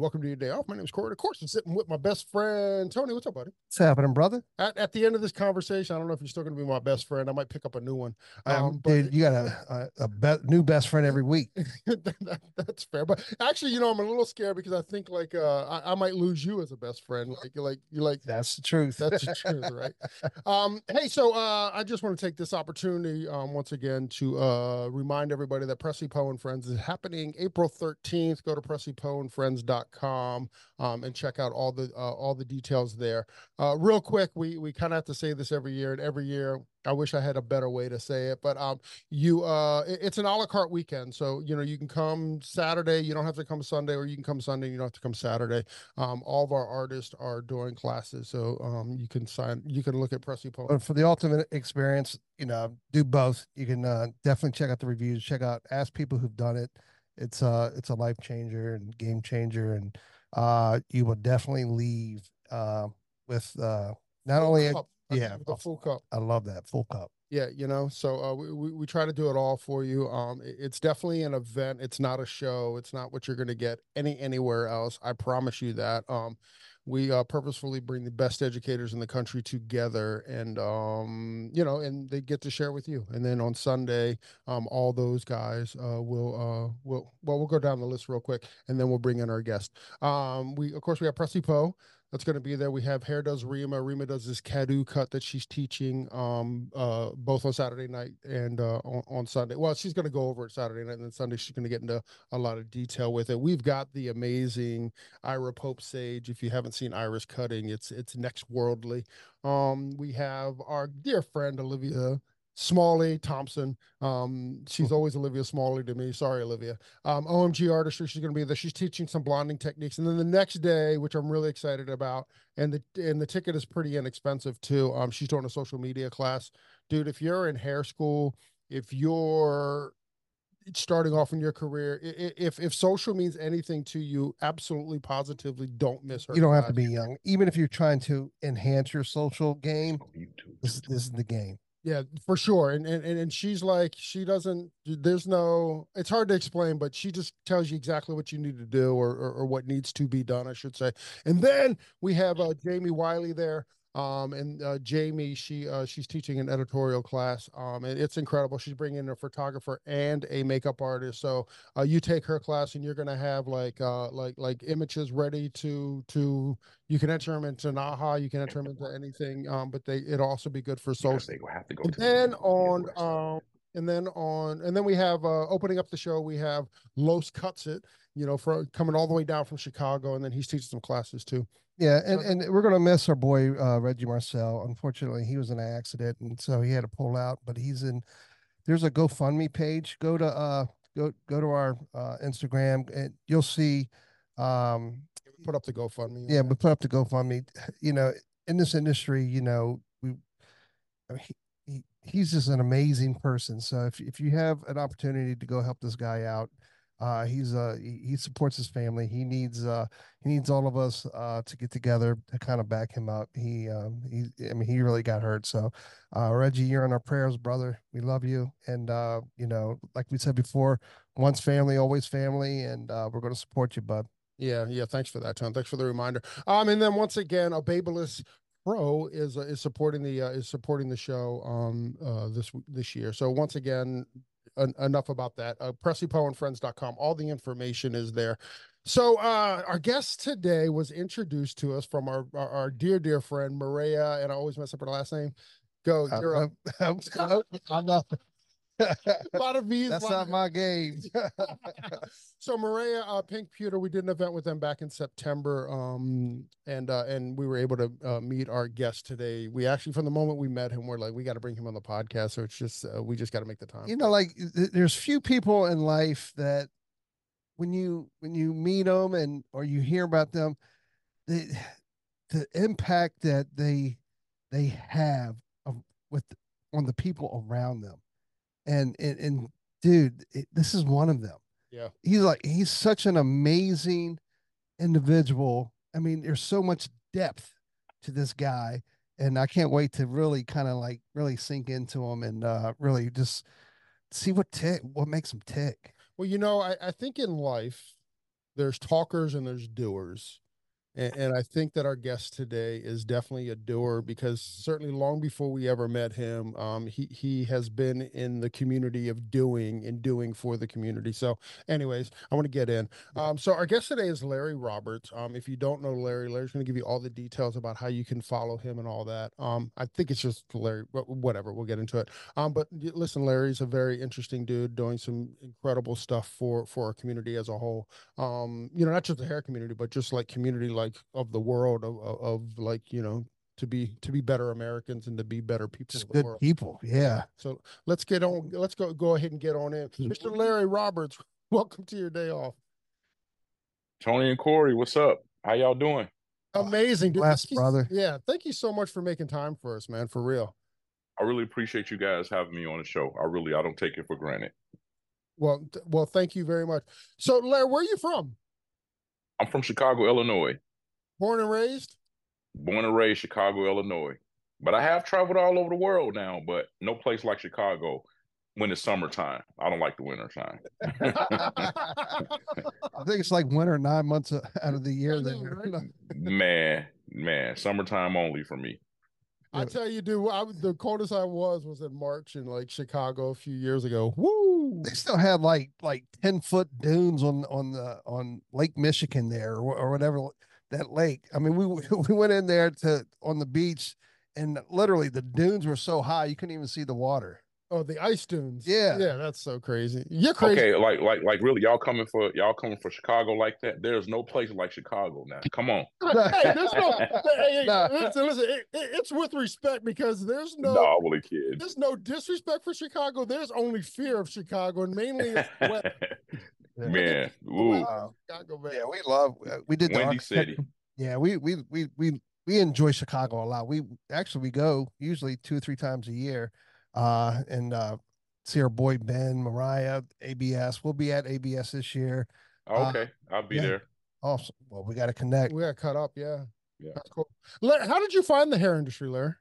Welcome to your day off. My name is Corey. Of course, I'm sitting with my best friend Tony. What's up, buddy? What's happening, brother? At, at the end of this conversation, I don't know if you're still going to be my best friend. I might pick up a new one. Um, Um, but dude, you got a a, a be- new best friend every week. that- that- that's fair. But actually, you know, I'm a little scared because I think like uh, I, I might lose you as a best friend. Like you're like you're like That's the truth. That's the truth, right? Um, hey, so uh, I just want to take this opportunity um, once again to uh, remind everybody that Presley Poe and Friends is happening April 13th. Go to presleypoeandfriends.com um, and check out all the uh, all the details there. Uh, real quick, we we kind of have to say this every year, and every year I wish I had a better way to say it, but um, you uh, it- it's an a la carte weekend, so you know you can come Saturday, you don't have to come Sunday, or you can come Sunday, you don't have to come Saturday. Um, all of our artists are doing classes, so um, you can sign, you can look at Presley Poe. But for the ultimate experience, you know, do both. You can uh, definitely check out the reviews. Check out, ask people who've done it. It's uh it's a life changer and game changer, and uh, you will definitely leave uh, with uh, not Full only a, yeah, with a full cup. I love that full cup. Yeah, you know, so uh, we, we we try to do it all for you. Um, it's definitely an event. It's not a show. It's not what you're going to get any anywhere else. I promise you that. Um, we uh, purposefully bring the best educators in the country together, and um, you know, and they get to share with you. And then on Sunday, um, all those guys uh, will uh, will well, we'll go down the list real quick, and then we'll bring in our guest. Um, we of course we have Presley Poe that's going to be there. We have Hair Does Rima. Rima does this Cadu cut that she's teaching um uh both on Saturday night and uh on, on Sunday. Well, she's going to go over it Saturday night and then Sunday she's going to get into a lot of detail with it. We've got the amazing Ira Pope Sage. If you haven't seen Ira's cutting, it's it's next worldly. Um we have our dear friend Olivia Smalley Thompson. Um, she's always Olivia Smalley to me. Sorry, Olivia um, OMG artistry. She's going to be there. She's teaching some blonding techniques, and then the next day, which I'm really excited about, and the and the ticket is pretty inexpensive too. Um, she's doing a social media class, dude. If you're in hair school, if you're starting off in your career, i- i- if if social means anything to you, absolutely positively don't miss her. You don't have to be young, even if you're trying to enhance your social game. This, this is the game. Yeah, for sure. And, and and she's like, she doesn't. There's no. It's hard to explain, but she just tells you exactly what you need to do, or or, or what needs to be done, I should say. And then we have uh, Jamie Wiley there. Um, and uh, Jamie, she uh, she's teaching an editorial class. Um, and it's incredible. She's bringing in a photographer and a makeup artist. So uh, you take her class, and you're gonna have like uh like like images ready to to. You can enter them into NAHA. You can enter them into anything. Um, but they it also be good for social. They have to go. And then on um and then on and then we have uh opening up the show we have Los Cuts It, you know, for coming all the way down from Chicago, and then he's teaching some classes too. Yeah, and, and we're gonna miss our boy uh, Reggie Marcel. Unfortunately, he was in an accident, and so he had to pull out. But he's in. There's a GoFundMe page. Go to uh go go to our uh, Instagram, and you'll see. Um, Put up the GoFundMe. yeah, we put up the GoFundMe. You know, in this industry, you know, we. I mean, he, he he's just an amazing person. So if if you have an opportunity to go help this guy out, uh, he's uh he, supports his family. He needs uh he needs all of us uh to get together to kind of back him up. He um he I mean he really got hurt. So uh Reggie, you're in our prayers, brother. We love you. And uh, you know, like we said before, once family, always family, and uh we're gonna support you, bud. Yeah, yeah. Thanks for that, Tom. Thanks for the reminder. Um, and then once again, a Babyliss Pro is uh, is supporting the uh, is supporting the show um uh this this year. So once again, en- enough about that. Uh, PresleyPoeandFriends.com. All the information is there. So uh our guest today was introduced to us from our our, our dear dear friend Maria, and I always mess up her last name. Go, I'm, you're up. I'm, I'm, I'm not. A lot of V's. That's not of- my game. so Maria uh, Pink Pewter, we did an event with them back in September, um, and uh, and we were able to uh, meet our guest today. We actually, from the moment we met him, we're like, we got to bring him on the podcast. So it's just uh, we just got to make the time. you know, like th- there's few people in life that when you when you meet them and or you hear about them, the the impact that they they have of, with on the people around them, and and, and dude, it, this is one of them. Yeah. he's like he's such an amazing individual. I mean, there's so much depth to this guy, and I can't wait to really kind of like really sink into him and uh really just see what tick what makes him tick. Well, you know, I, I think in life there's talkers and there's doers. And, and I think that our guest today is definitely a doer because certainly long before we ever met him, um, he he has been in the community of doing and doing for the community. So, anyways, I want to get in. Um, so our guest today is Larry Roberts. Um, if you don't know Larry, Larry's going to give you all the details about how you can follow him and all that. Um, I think it's just Larry, but whatever, we'll get into it. Um, but listen, Larry's a very interesting dude doing some incredible stuff for for our community as a whole. Um, you know, not just the hair community, but just like community like of the world of, of, of like you know to be to be better Americans and to be better people. Just good world. people. Yeah. So let's get on. Let's go go ahead and get on in, Mr. Larry Roberts. Welcome to your day off. Tony and Corey, what's up? How y'all doing? Amazing, dude. blessed, brother. Yeah, thank you so much for making time for us, man. For real. I really appreciate you guys having me on the show. I really, I don't take it for granted. Well, th- well, thank you very much. So, Larry, where are you from? I'm from Chicago, Illinois, Born and raised? born and raised Chicago, Illinois. But I have traveled all over the world now, but no place like Chicago when it's summertime. I don't like the winter time. I think it's like winter nine months out of the year. I There. right? man, man, summertime only for me. I tell you, dude, I, the coldest I was was in March in like Chicago a few years ago. Woo! They still had like like ten foot dunes on on the on Lake Michigan there or, or whatever that lake. I mean, we we went in there to on the beach, and literally the dunes were so high you couldn't even see the water. Oh, the ice dunes. Yeah. yeah, that's so crazy. You're crazy. Okay, like, like, like, really, y'all coming for y'all coming for Chicago like that? There's no place like Chicago now. Come on. hey, there's no. hey, hey, Nah. listen, listen. It, it- it's with respect because there's no. No, I'm only kidding. There's no disrespect for Chicago. There's only fear of Chicago, and mainly it's weather. Man, ooh, weather Wow. Chicago, man. Yeah, we love. uh, We did the Windy architect- City. Yeah, we we we we we enjoy Chicago a lot. We actually we go usually two or three times a year, uh, and uh, see our boy Ben, Mariah, ABS. We'll be at ABS this year. Oh, Okay, I'll be yeah. there. Awesome. well, we got to connect. We got cut up. Yeah, Yeah. that's cool. Larry, how did you find the hair industry, Larry?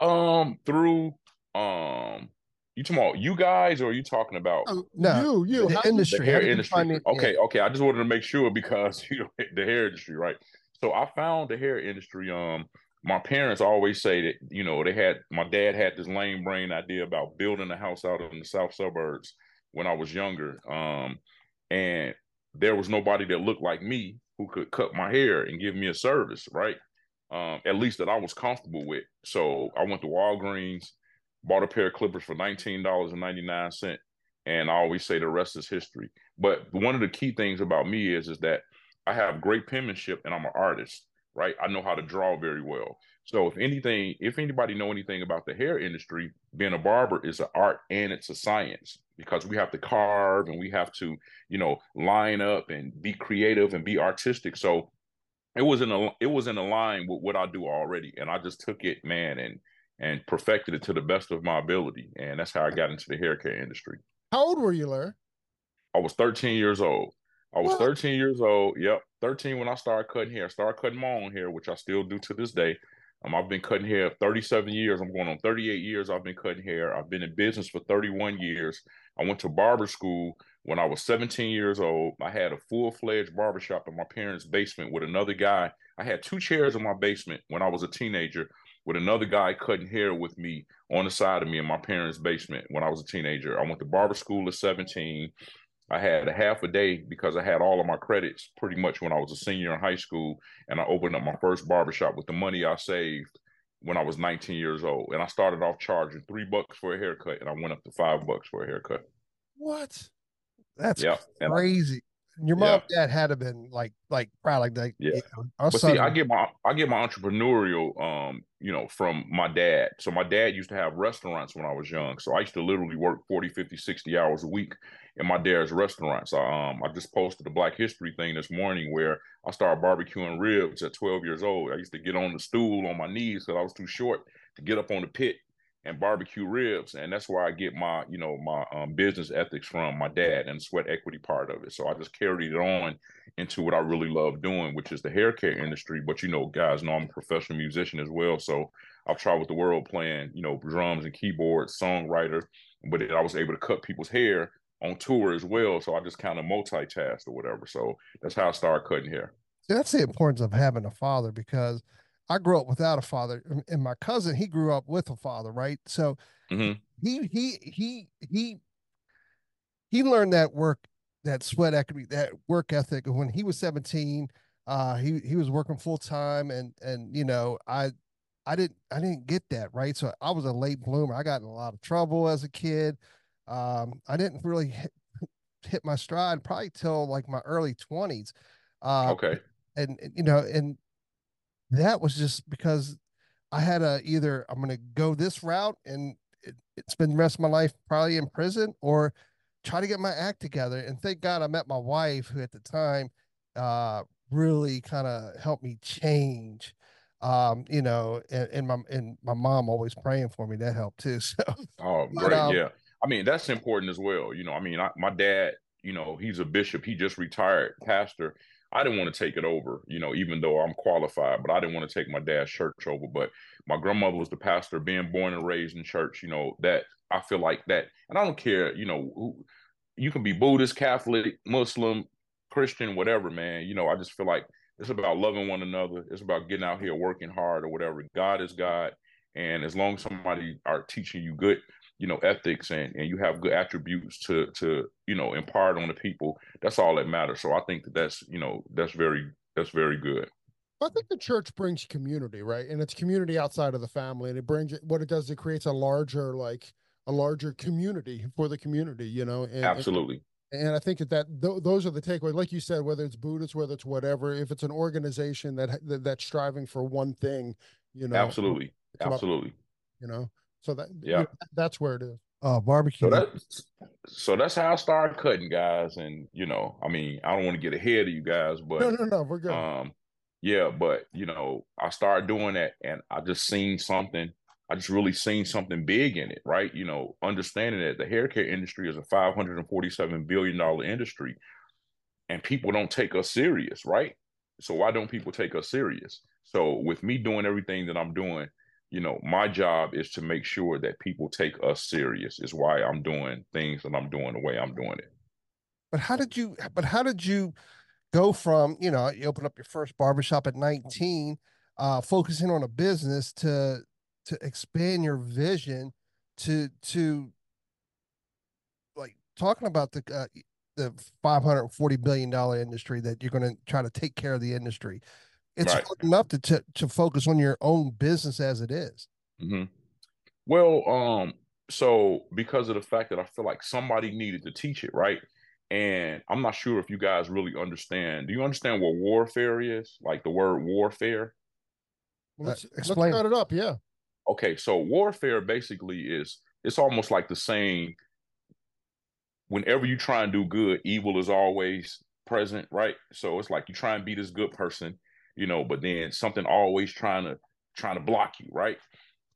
Um, through um, you talking about you guys, or are you talking about Oh, No, you, you. the how- the industry, how hair industry? find it? Yeah. Okay, okay. I just wanted to make sure because you know the hair industry, right? So I found the hair industry. Um, my parents always say that you know they had my dad had this lame brain idea about building a house out in the south suburbs when I was younger. Um, and there was nobody that looked like me who could cut my hair and give me a service, right? Um, at least that I was comfortable with. So I went to Walgreens, bought a pair of clippers for nineteen dollars and ninety nine cent, and I always say the rest is history. But one of the key things about me is is that I have great penmanship and I'm an artist, right? I know how to draw very well. So if anything, if anybody know anything about the hair industry, being a barber is an art and it's a science because we have to carve and we have to, you know, line up and be creative and be artistic. So it was in a it was in a line with what I do already, and I just took it, man, and and perfected it to the best of my ability, and that's how I got into the hair care industry. How old were you, Larry? I was 13 years old. I was What? 13 years old. Yep, 13 when I started cutting hair. I Started cutting my own hair, which I still do to this day. Um, I've been cutting hair 37 years. I'm going on 38 years. I've been cutting hair. I've been in business for 31 years. I went to barber school when I was 17 years old, I had a full fledged barbershop in my parents' basement with another guy. I had two chairs in my basement when I was a teenager with another guy cutting hair with me on the side of me in my parents' basement when I was a teenager. I went to barber school at 17. I had a half a day because I had all of my credits pretty much when I was a senior in high school. And I opened up my first barbershop with the money I saved when I was 19 years old. And I started off charging three bucks for a haircut and I went up to five bucks for a haircut. What? That's yeah. crazy. Your mom yeah. dad had to been like like proud like that. Yeah. You know, but see, I get my I get my entrepreneurial um, you know, from my dad. So my dad used to have restaurants when I was young. So I used to literally work 40, 50, 60 hours a week in my dad's restaurants. I um I just posted a Black History thing this morning where I started barbecuing ribs at 12 years old. I used to get on the stool on my knees because I was too short to get up on the pit and barbecue ribs and that's where i get my you know my um, business ethics from my dad and sweat equity part of it. So i just carried it on into what i really love doing which is the hair care industry. But you know guys know i'm a professional musician as well so i've traveled the world playing you know drums and keyboards songwriter but i was able to cut people's hair on tour as well so i just kind of multitask or whatever. So that's how i started cutting hair. That's the importance of having a father because I grew up without a father, and my cousin he grew up with a father, right? So mm-hmm. he he he he he learned that work, that sweat equity, that work ethic when he was seventeen. Uh, he he was working full time, and and you know I I didn't I didn't get that right, so I was a late bloomer. I got in a lot of trouble as a kid. Um, I didn't really hit, hit my stride probably till like my early twenties. Uh, okay. And, and you know, and that was just because I had a either I'm going to go this route and it, spend the rest of my life probably in prison or try to get my act together. And thank God I met my wife, who at the time uh, really kind of helped me change. Um, you know, and, and my and my mom always praying for me. That helped too. So, oh, great, but, um, yeah. I mean, that's important as well. You know, I mean, I, my dad, you know, he's a bishop. He just retired, pastor I didn't want to take it over, you know, even though I'm qualified, but I didn't want to take my dad's church over. But my grandmother was the pastor, being born and raised in church, you know, that I feel like that. And I don't care, you know, who, you can be Buddhist, Catholic, Muslim, Christian, whatever, man. You know, I just feel like it's about loving one another. It's about getting out here working hard or whatever. God is God. And as long as somebody are teaching you good you know ethics and and you have good attributes to to you know impart on the people that's all that matters so i think that that's you know that's very that's very good I think the church brings community, right? And it's community outside of the family, and it brings what it does. It creates a larger, like a larger community for the community, you know. And, Absolutely. And, and I think that, that th- those are the takeaways. Like you said, whether it's Buddhist, whether it's whatever, if it's an organization that, that that's striving for one thing, you know. Absolutely. Absolutely. you know. So that yeah, that's where it is. Uh, barbecue. So that's, so that's how I started cutting, guys. And you know, I mean, I don't want to get ahead of you guys, but no, no, no, we're good. Um, yeah, but you know, I started doing that, and I just seen something. I just really seen something big in it, right? You know, understanding that the hair care industry is a five hundred and forty-seven billion dollar industry, and people don't take us serious, right? So why don't people take us serious? So with me doing everything that I'm doing, you know, my job is to make sure that people take us serious. Is why I'm doing things that I'm doing the way I'm doing it. But how did you? But how did you go from you know you open up your first barbershop at 19, uh, focusing on a business to to expand your vision to to like talking about the uh, the 540 billion dollar industry that you're going to try to take care of the industry it's right. hard enough to, to, to focus on your own business as it is. Mm-hmm. Well, um, so because of the fact that I feel like somebody needed to teach it, right? And I'm not sure if you guys really understand. Do you understand what warfare is? Like the word warfare? Let's uh, explain. Let's it up, yeah. Okay, so warfare basically is it's almost like the saying whenever you try and do good, evil is always present, right? So it's like you try and be this good person you know, but then something always trying to trying to block you, right?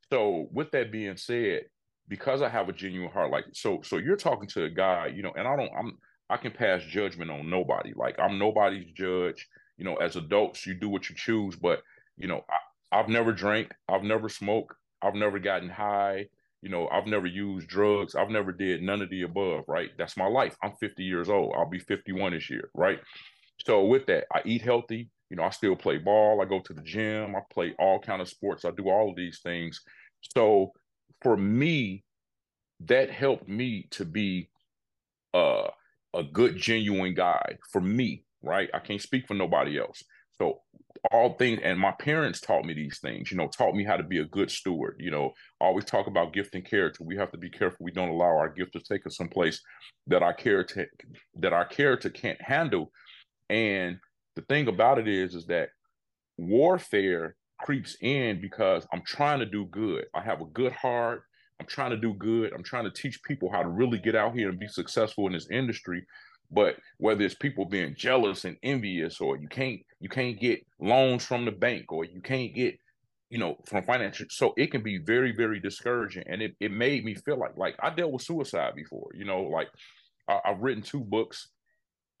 So with that being said, because I have a genuine heart, like so, so you're talking to a guy, you know, and I don't, I'm, I can pass judgment on nobody. Like I'm nobody's judge. You know, as adults, you do what you choose, but you know, I, I've never drank, I've never smoked, I've never gotten high. You know, I've never used drugs. I've never did none of the above, right? That's my life. I'm 50 years old. I'll be 51 this year, right? So with that, I eat healthy. You know, I still play ball. I go to the gym. I play all kind of sports. I do all of these things. So for me, that helped me to be uh, a good, genuine guy for me, right? I can't speak for nobody else. So all things, and my parents taught me these things, you know, taught me how to be a good steward. You know, always talk about gift and character. We have to be careful we don't allow our gift to take us someplace that our character that our character can't handle. And the thing about it is, is that warfare creeps in because I'm trying to do good. I have a good heart. I'm trying to do good. I'm trying to teach people how to really get out here and be successful in this industry. But whether it's people being jealous and envious, or you can't you can't get loans from the bank, or you can't get you know from financial, so it can be very very discouraging, and it it made me feel like like I dealt with suicide before. You know, like I, I've written two books.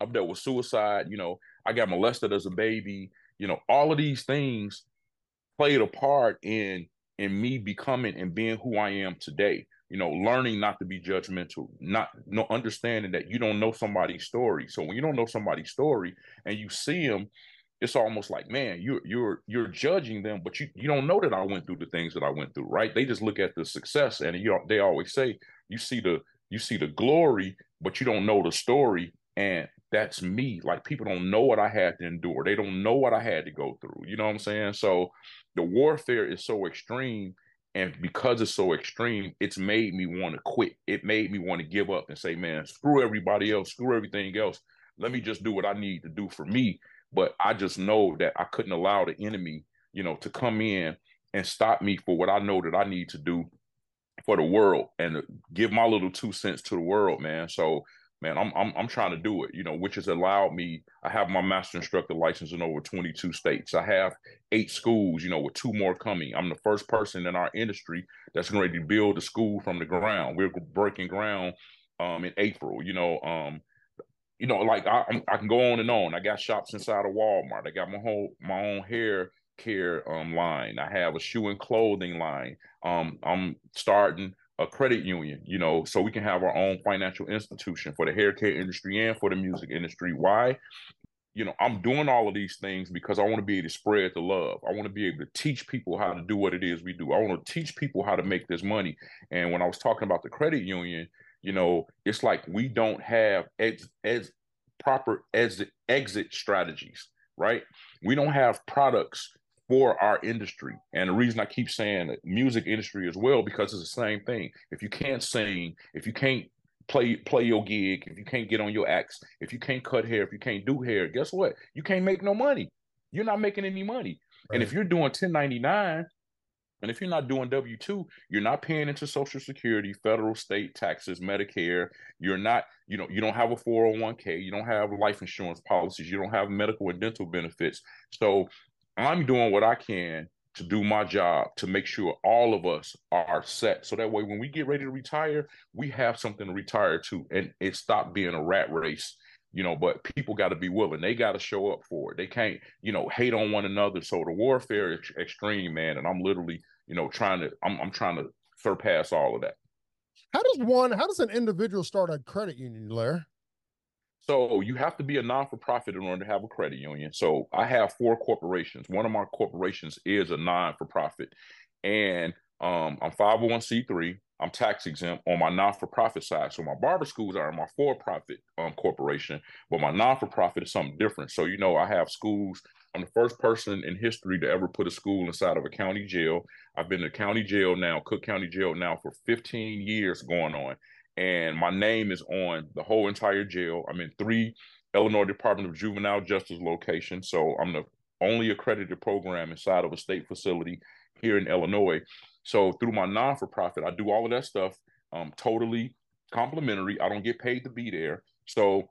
I've dealt with suicide. You know, I got molested as a baby. You know, all of these things played a part in in me becoming and being who I am today. You know, learning not to be judgmental, not no understanding that you don't know somebody's story. So when you don't know somebody's story and you see them, it's almost like, man, you're you're you're judging them, but you you don't know that I went through the things that I went through, right? They just look at the success, and you they always say you see the you see the glory, but you don't know the story. And that's me. Like people don't know what I had to endure. They don't know what I had to go through. You know what I'm saying? So the warfare is so extreme and because it's so extreme it's made me want to quit it made me want to give up and say man screw everybody else screw everything else let me just do what i need to do for me but i just know that i couldn't allow the enemy you know to come in and stop me for what i know that i need to do for the world and give my little two cents to the world man so man, I'm I'm I'm trying to do it, you know, which has allowed me. I have my master instructor license in over 22 states. I have eight schools, you know, with two more coming. I'm the first person in our industry that's ready to build a school from the ground. We're breaking ground um in April, you know, um you know, like I I can go on and on. I got shops inside of Walmart. I got my whole my own hair care um line. I have a shoe and clothing line. Um I'm starting a credit union, you know, so we can have our own financial institution for the hair care industry and for the music industry. Why? You know, I'm doing all of these things because I want to be able to spread the love. I want to be able to teach people how to do what it is we do. I want to teach people how to make this money. And when I was talking about the credit union, you know, it's like we don't have ex, ex, proper exit exit strategies, right? We don't have products for our industry. And the reason I keep saying music industry as well, because it's the same thing. If you can't sing, if you can't play play your gig, if you can't get on your acts, if you can't cut hair, if you can't do hair, guess what? You can't make no money. You're not making any money. Right. And if you're doing 1099, and if you're not doing W 2, you're not paying into Social Security, federal, state taxes, Medicare. You're not, you know, you don't have a 401k, you don't have life insurance policies, you don't have medical and dental benefits. So I'm doing what I can to do my job to make sure all of us are set. So that way, when we get ready to retire, we have something to retire to and it stopped being a rat race. You know, but people got to be willing. They got to show up for it. They can't, you know, hate on one another. So the warfare is extreme, man. And I'm literally, you know, trying to, I'm, I'm trying to surpass all of that. How does one, how does an individual start a credit union, Lair? So you have to be a non-for-profit in order to have a credit union. So I have four corporations. One of my corporations is a non-for-profit, and um, I'm 501c3. I'm tax exempt on my non-for-profit side. So my barber schools are in my for-profit um, corporation, but my non-for-profit is something different. So you know, I have schools. I'm the first person in history to ever put a school inside of a county jail. I've been in county jail now, Cook County Jail now for 15 years going on and my name is on the whole entire jail. I'm in three Illinois Department of Juvenile Justice locations, so I'm the only accredited program inside of a state facility here in Illinois. So through my non-for-profit, I do all of that stuff um, totally complimentary. I don't get paid to be there. So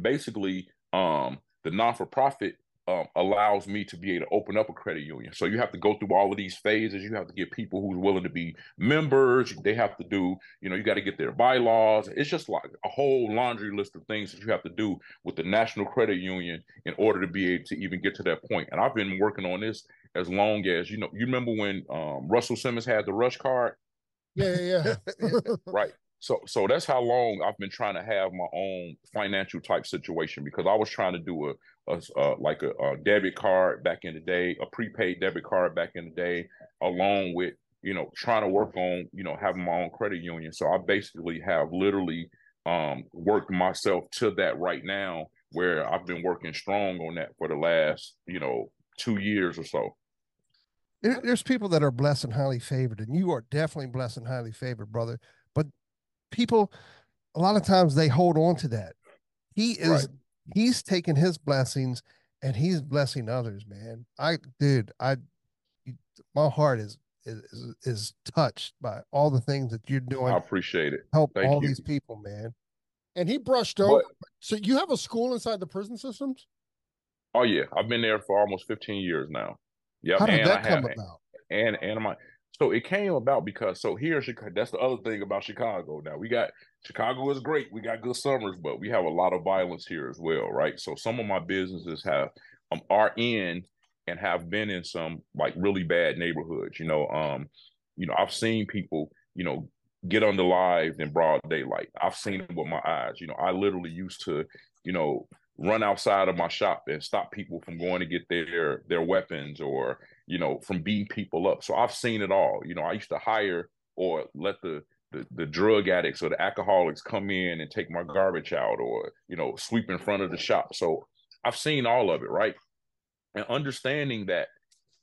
basically, um, the non-for-profit um, allows me to be able to open up a credit union. So you have to go through all of these phases. You have to get people who's willing to be members. They have to do, you know, you got to get their bylaws. It's just like a whole laundry list of things that you have to do with the National Credit Union in order to be able to even get to that point. And I've been working on this as long as, you know, you remember when um, Russell Simmons had the RushCard? Yeah, yeah, yeah. right. So so that's how long I've been trying to have my own financial type situation because I was trying to do a, a, a like a, a, debit card back in the day, a prepaid debit card back in the day, along with you know trying to work on you know having my own credit union. So I basically have literally um, worked myself to that right now, where I've been working strong on that for the last you know two years or so. There, there's people that are blessed and highly favored, and you are definitely blessed and highly favored, brother. But people, a lot of times they hold on to that. He is, right. He's taking his blessings and he's blessing others, man. I, dude, I, my heart is is is touched by all the things that you're doing. I appreciate it. Help Thank all you. these people, man. And he brushed over. so you have a school inside the prison systems? Oh yeah, I've been there for almost 15 years now. Yep. How did and that I come have, about? And and my so it came about because so here in Chicago, that's the other thing about Chicago. Now we got Chicago is great. We got good summers, but we have a lot of violence here as well, right? So some of my businesses have um are in and have been in some like really bad neighborhoods. You know, um, you know, I've seen people, you know, get unalived in broad daylight. I've seen it with my eyes. You know, I literally used to, you know, run outside of my shop and stop people from going to get their their weapons or you know from beating people up. So i've seen it all. You know i used to hire or let the the, the drug addicts or the alcoholics come in and take my garbage out or you know sweep in front of the shop. So i've seen all of it right? And understanding that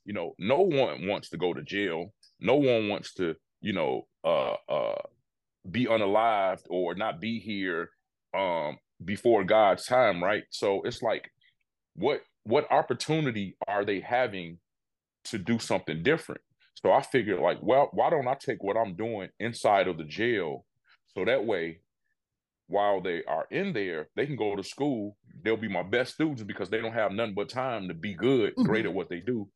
you know no one wants to go to jail. No one wants to you know uh uh be unalived or not be here um before God's time, right? So it's like, what what opportunity are they having to do something different? So I figured, like, well, why don't I take what I'm doing inside of the jail, so that way, while they are in there, they can go to school. They'll be my best students because they don't have nothing but time to be good, mm-hmm. great at what they do.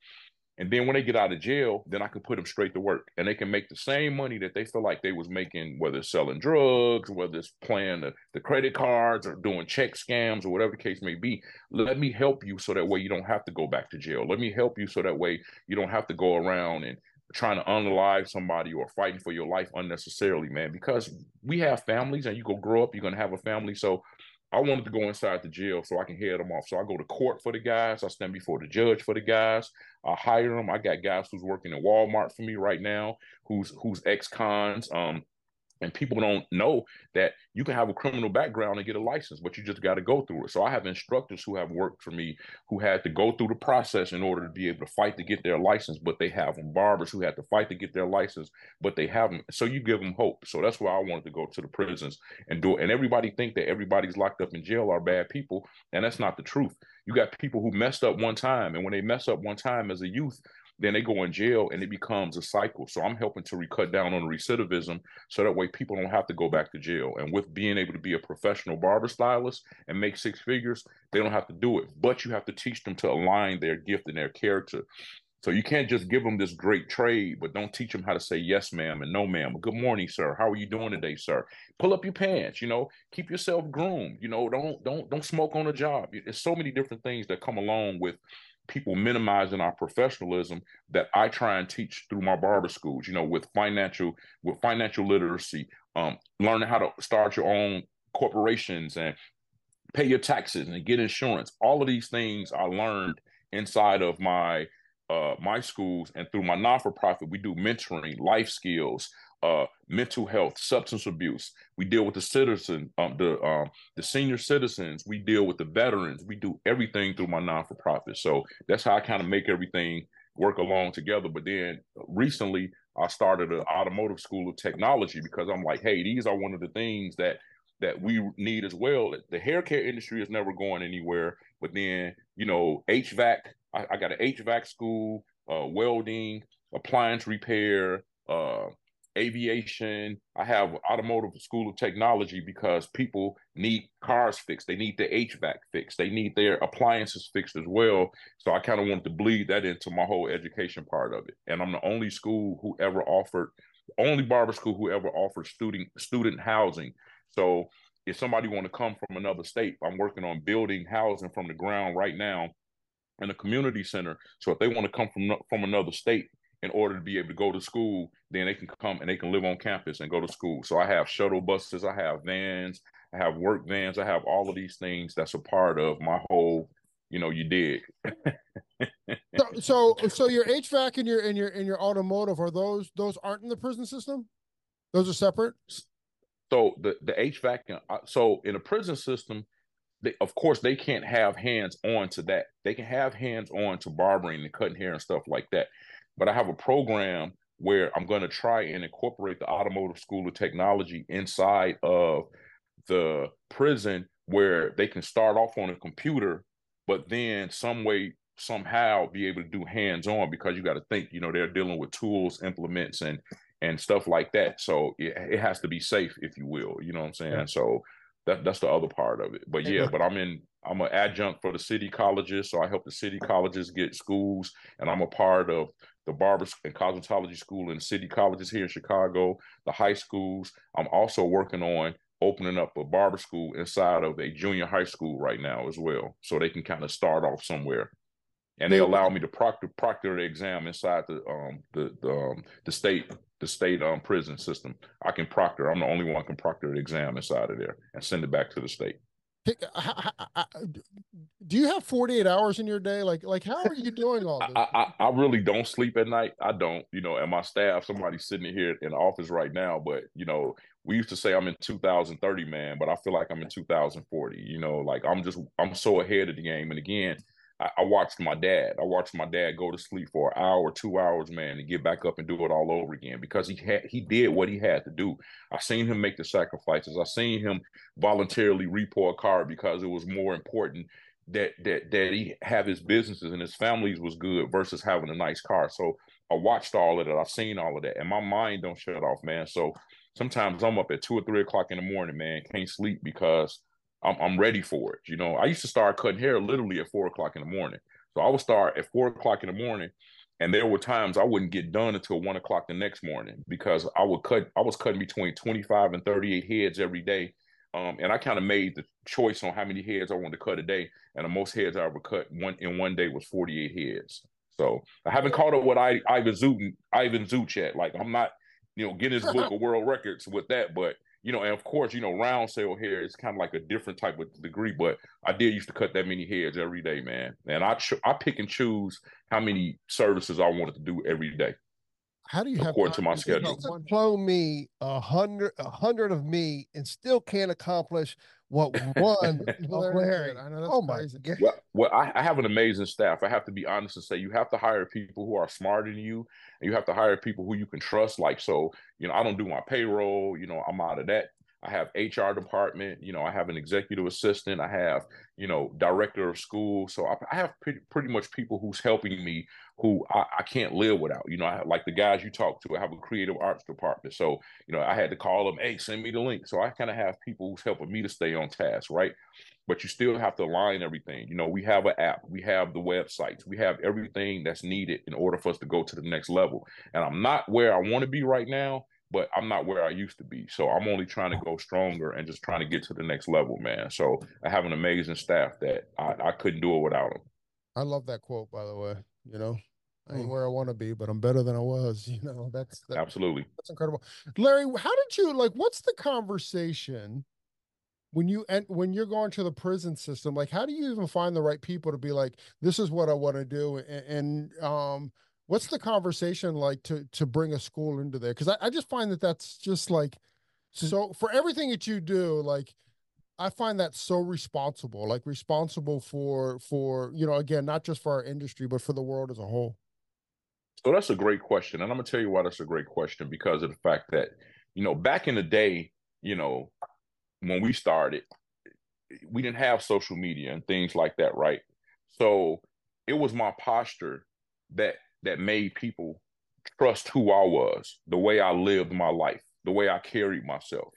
And then when they get out of jail, then I can put them straight to work, and they can make the same money that they feel like they was making, whether it's selling drugs, whether it's playing the, the credit cards or doing check scams or whatever the case may be. Let me help you so that way you don't have to go back to jail. Let me help you so that way you don't have to go around and trying to unalive somebody or fighting for your life unnecessarily, man. Because we have families, and you go grow up, you're gonna have a family. So I wanted to go inside the jail so I can head them off. So I go to court for the guys. I stand before the judge for the guys. I hire them. I got guys who's working at Walmart for me right now, who's who's ex cons. Um, and people don't know that you can have a criminal background and get a license, but you just got to go through it. So I have instructors who have worked for me who had to go through the process in order to be able to fight to get their license, but they have them. Barbers who had to fight to get their license, but they haven't. So you give them hope. So that's why I wanted to go to the prisons and do it. And everybody think that everybody's locked up in jail are bad people, and that's not the truth. You got people who messed up one time, and when they mess up one time as a youth, then they go in jail and it becomes a cycle. So I'm helping to cut down on recidivism so that way people don't have to go back to jail. And with being able to be a professional barber stylist and make six figures, they don't have to do it. But you have to teach them to align their gift and their character. So you can't just give them this great trade, but don't teach them how to say yes, ma'am, and no, ma'am. Good morning, sir. How are you doing today, sir? Pull up your pants. You know, keep yourself groomed. You know, don't don't don't smoke on the job. There's so many different things that come along with people minimizing our professionalism that I try and teach through my barber schools, you know, with financial with financial literacy, um, learning how to start your own corporations and pay your taxes and get insurance. All of these things I learned inside of my uh, my schools and through my non-for-profit, we do mentoring, life skills, uh, mental health, substance abuse. We deal with the citizen, um, the um, the senior citizens. We deal with the veterans. We do everything through my non for profit. So that's how I kind of make everything work along together. But then recently, I started an automotive school of technology because I'm like, hey, these are one of the things that that we need as well. The hair care industry is never going anywhere. But then, you know, HVAC. I, I got an HVAC school, uh, welding, appliance repair. Uh, aviation. I have automotive school of technology because people need cars fixed. They need their HVAC fixed. They need their appliances fixed as well. So I kind of wanted to bleed that into my whole education part of it. And I'm the only school who ever offered, only barber school who ever offered student student housing. So if somebody want to come from another state, I'm working on building housing from the ground right now in a community center. So if they want to come from from another state in order to be able to go to school, then they can come and they can live on campus and go to school. So I have shuttle buses, I have vans, I have work vans, I have all of these things that's a part of my whole, you know, you dig. so, so so your HVAC and your and your and your automotive are those those aren't in the prison system? Those are separate. So the the HVAC, and, uh, so in a prison system, they, of course they can't have hands on to that. They can have hands on to barbering and cutting hair and stuff like that. But I have a program where I'm going to try and incorporate the automotive school of technology inside of the prison where they can start off on a computer, but then some way somehow be able to do hands on because you got to think, you know, they're dealing with tools, implements, and and stuff like that. So it, it has to be safe, if you will. You know what I'm saying? Yeah. So that that's the other part of it. But yeah, but I'm in I'm an adjunct for the city colleges, so I help the city colleges get schools, and I'm a part of the barber and cosmetology school and city colleges here in Chicago, the high schools. I'm also working on opening up a barber school inside of a junior high school right now as well, so they can kind of start off somewhere. And they allow me to proctor proctor the exam inside the um the the um, the state the state um prison system. I can proctor. I'm the only one can proctor the exam inside of there and send it back to the state. Uh, uh, uh, do you have 48 hours in your day? Like, like how are you doing all this? I, I, I, really don't sleep at night. I don't, you know, and my staff, somebody's sitting here in the office right now, but you know, we used to say I'm in 2030, man, but I feel like I'm in 2040. You know, like I'm just I'm so ahead of the game. And again, I, I, watched my dad. I watched my dad go to sleep for an hour, two hours, man, and get back up and do it all over again because he had he did what he had to do. I seen him make the sacrifices. I seen him voluntarily repo a car because it was more important that that that he have his businesses and his families was good versus having a nice car. So I watched all of that. I've seen all of that, and my mind don't shut off, man. So sometimes I'm up at two or three o'clock in the morning, man, can't sleep because I'm, I'm ready for it. You know, I used to start cutting hair literally at four o'clock in the morning. So I would start at four o'clock in the morning, and there were times I wouldn't get done until one o'clock the next morning because I would cut. I was cutting between 25 and 38 heads every day. Um, and I kind of made the choice on how many heads I wanted to cut a day, and the most heads I ever cut one in one day was 48 heads. So I haven't caught up with I, Ivan Zoot Ivan Zoot yet. Like I'm not, you know, Guinness Book of World Records with that, but you know, and of course, you know, round cell hair is kind of like a different type of degree, but I did used to cut that many hairs every day, man. And I ch- I pick and choose how many services I wanted to do every day. How do you have according to my schedule? Clone me a hundred, a hundred of me, and still can't accomplish what one Larry. I know that's oh crazy. my god! Well, well I, I, have an amazing staff. I have to be honest and say you have to hire people who are smarter than you, and you have to hire people who you can trust. Like so, you know, I don't do my payroll. You know, I'm out of that. I have HR department. You know, I have an executive assistant. I have, you know, director of school. So I, I have pretty, pretty much people who's helping me who I, I can't live without. You know, I like the guys you talk to. I have a creative arts department. So, you know, I had to call them, hey, send me the link. So I kind of have people who's helping me to stay on task, right? But you still have to align everything. You know, we have an app, we have the websites, we have everything that's needed in order for us to go to the next level. And I'm not where I want to be right now but I'm not where I used to be. So I'm only trying to go stronger and just trying to get to the next level, man. So I have an amazing staff that I, I couldn't do it without them. I love that quote, by the way. You know, I ain't mm. where I want to be, but I'm better than I was. You know, that's that, absolutely that's incredible. Larry, how did you like? What's the conversation when you and when you're going to the prison system? Like, how do you even find the right people to be like, this is what I want to do? And, and um, what's the conversation like to to bring a school into there? Because I, I just find that that's just like so for everything that you do like i find that so responsible like responsible for for you know again not just for our industry but for the world as a whole. So that's a great question and i'm going to tell you why that's a great question because of the fact that you know back in the day you know when we started we didn't have social media and things like that right? So it was my posture that that made people trust who I was, the way I lived my life, the way I carried myself,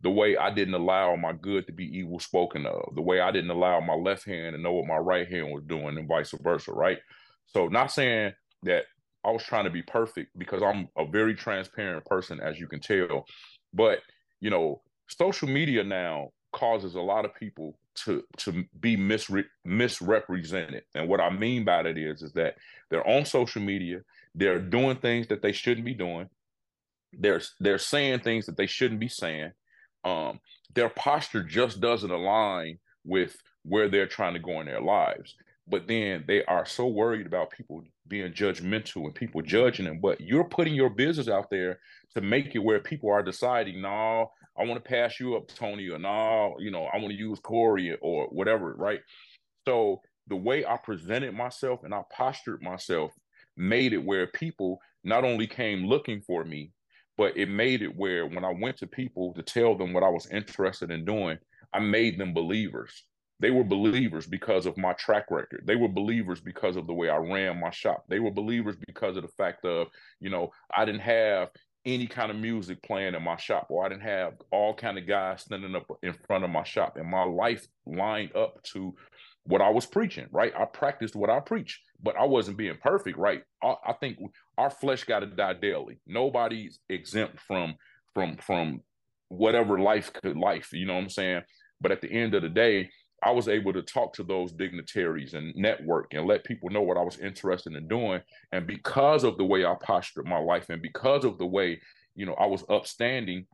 the way I didn't allow my good to be evil spoken of, the way I didn't allow my left hand to know what my right hand was doing, and vice versa, right? So, not saying that I was trying to be perfect because I'm a very transparent person, as you can tell, but you know, social media now causes a lot of people to to be misre- misrepresented. And what I mean by that is is that they're on social media, they're doing things that they shouldn't be doing. They're they're saying things that they shouldn't be saying. Um, their posture just doesn't align with where they're trying to go in their lives. But then they are so worried about people being judgmental and people judging them. But you're putting your business out there to make it where people are deciding, no, I want to pass you up, Tony, or no, you know, I want to use Corey or whatever, right? So the way I presented myself and I postured myself made it where people not only came looking for me, but it made it where when I went to people to tell them what I was interested in doing, I made them believers. They were believers because of my track record. They were believers because of the way I ran my shop. They were believers because of the fact of, you know, I didn't have any kind of music playing in my shop or I didn't have all kind of guys standing up in front of my shop and my life lined up to what I was preaching, right? I practiced what I preach, but I wasn't being perfect, right? I, I think our flesh got to die daily. Nobody's exempt from from from whatever life could life, you know what I'm saying? But at the end of the day, I was able to talk to those dignitaries and network and let people know what I was interested in doing. And because of the way I postured my life and because of the way, you know, I was upstanding,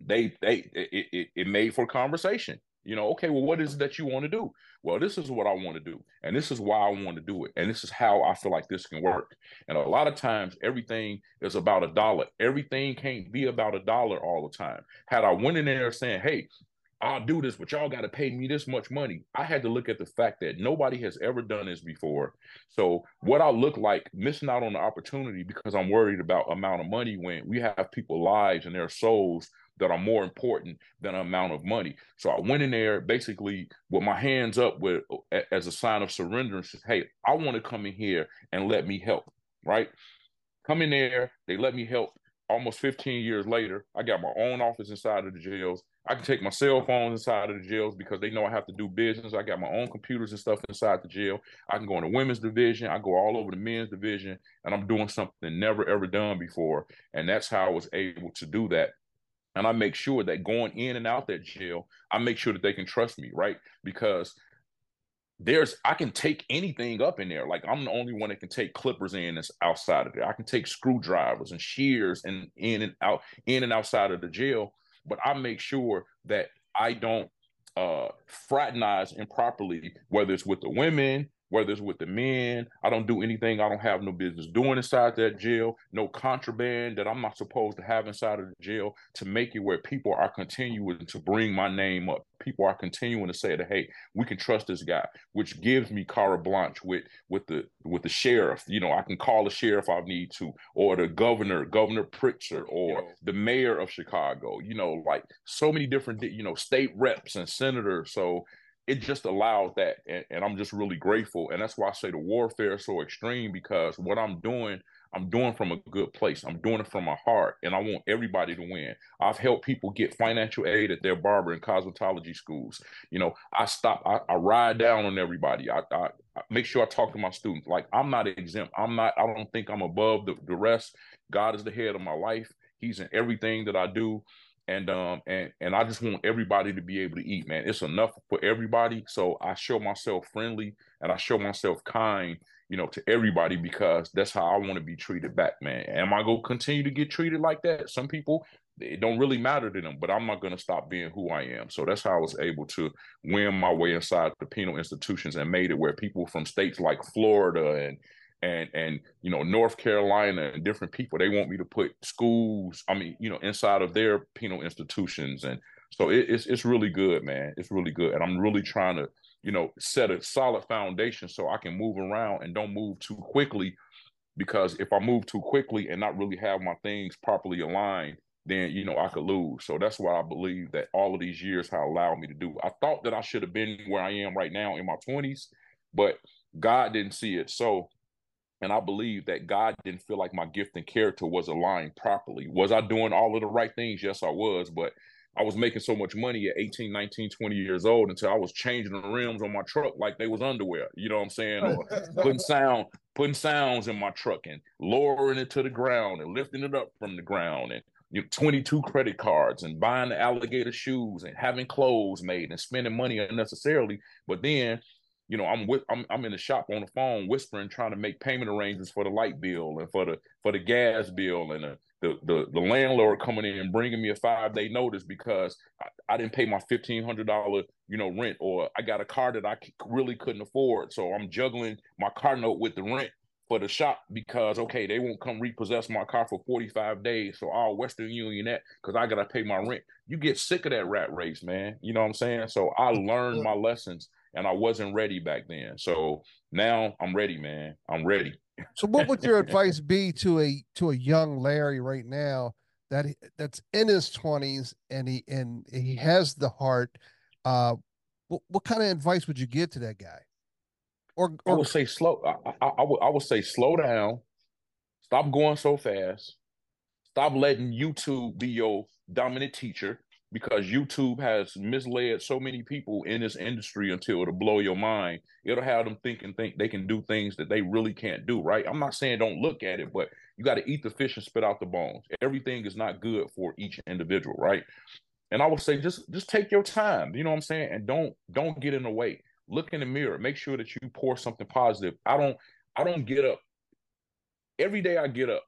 they they it, it, it made for conversation. You know, okay, well, what is it that you want to do? Well, this is what I want to do, and this is why I want to do it, and this is how I feel like this can work. And a lot of times, everything is about a dollar. Everything can't be about a dollar all the time. Had I went in there saying, "Hey, I'll do this, but y'all got to pay me this much money. I had to look at the fact that nobody has ever done this before. So what I look like missing out on the opportunity because I'm worried about amount of money when we have people lives and their souls that are more important than amount of money. So I went in there basically with my hands up with as a sign of surrender and said, Hey, I want to come in here and let me help. Right. Come in there. They let me help almost 15 years later. I got my own office inside of the jails. I can take my cell phones inside of the jails because they know I have to do business. I got my own computers and stuff inside the jail. I can go in the women's division. I go all over the men's division, and I'm doing something never ever done before. And that's how I was able to do that. And I make sure that going in and out that jail, I make sure that they can trust me, right? Because there's I can take anything up in there. Like I'm the only one that can take clippers in that's outside of there. I can take screwdrivers and shears and in and out, in and outside of the jail but I make sure that I don't uh, fraternize improperly, whether it's with the women, whether it's with the men. I don't do anything I don't have no business doing inside that jail, no contraband that I'm not supposed to have inside of the jail to make it where people are continuing to bring my name up. People are continuing to say that, hey, we can trust this guy, which gives me carte blanche with with the with the sheriff. You know, I can call the sheriff if I need to, or the governor, Governor Pritzker, or the mayor of Chicago. You know, like so many different, you know, state reps and senators. So it just allowed that and, and, i'm just really grateful and that's why i say the warfare is so extreme because what i'm doing i'm doing from a good place i'm doing it from my heart and i want everybody to win. I've helped people get financial aid at their barber and cosmetology schools. You know i stop i, I ride down on everybody. I, I, I, make sure i talk to my students. Like i'm not exempt. I'm not i don't think i'm above the, the rest. God is the head of my life. He's in everything that i do and um and and I just want everybody to be able to eat, man. It's enough for everybody. So I show myself friendly and I show myself kind, you know, to everybody because that's how I want to be treated back, man. Am I gonna continue to get treated like that? Some people it don't really matter to them, but I'm not gonna stop being who I am. So that's how I was able to win my way inside the penal institutions and made it where people from states like Florida and and and you know North Carolina and different people they want me to put schools I mean you know inside of their penal institutions and so it, it's it's really good man it's really good and I'm really trying to you know set a solid foundation so I can move around and don't move too quickly because if I move too quickly and not really have my things properly aligned then you know I could lose. So that's why I believe that all of these years have allowed me to do. I thought that I should have been where I am right now in my 20s, but God didn't see it. So and I believe that God didn't feel like my gift and character was aligned properly. Was I doing all of the right things? Yes, I was, but I was making so much money at 18, 19, 20 years old until I was changing the rims on my truck like they was underwear. You know what I'm saying? Or putting sound, putting sounds in my truck and lowering it to the ground and lifting it up from the ground and you know, 22 credit cards and buying the alligator shoes and having clothes made and spending money unnecessarily. But then, you know, I'm with I'm I'm in the shop on the phone whispering, trying to make payment arrangements for the light bill and for the for the gas bill and the the the, the landlord coming in and bringing me a five day notice because I, I, didn't pay my fifteen hundred dollar you know rent or I got a car that I really couldn't afford, so I'm juggling my car note with the rent for the shop because okay they won't come repossess my car for 45 days. So all western union that because i gotta pay my rent. You get sick of that rat race man. You know what i'm saying? So i learned my lessons and i wasn't ready back then so now i'm ready man i'm ready so what would your advice be to a to a young larry right now that that's in his 20s and he and he has the heart uh what, what kind of advice would you give to that guy or, or I would say slow. I, I, I, would I would say slow down. Stop going so fast. Stop letting YouTube be your dominant teacher because YouTube has misled so many people in this industry until it'll blow your mind. It'll have them thinking think they can do things that they really can't do, right? I'm not saying don't look at it, but you got to eat the fish and spit out the bones. Everything is not good for each individual, right? And I would say just just take your time, you know what I'm saying? And don't don't get in the way look in the mirror make sure that you pour something positive i don't i don't get up every day i get up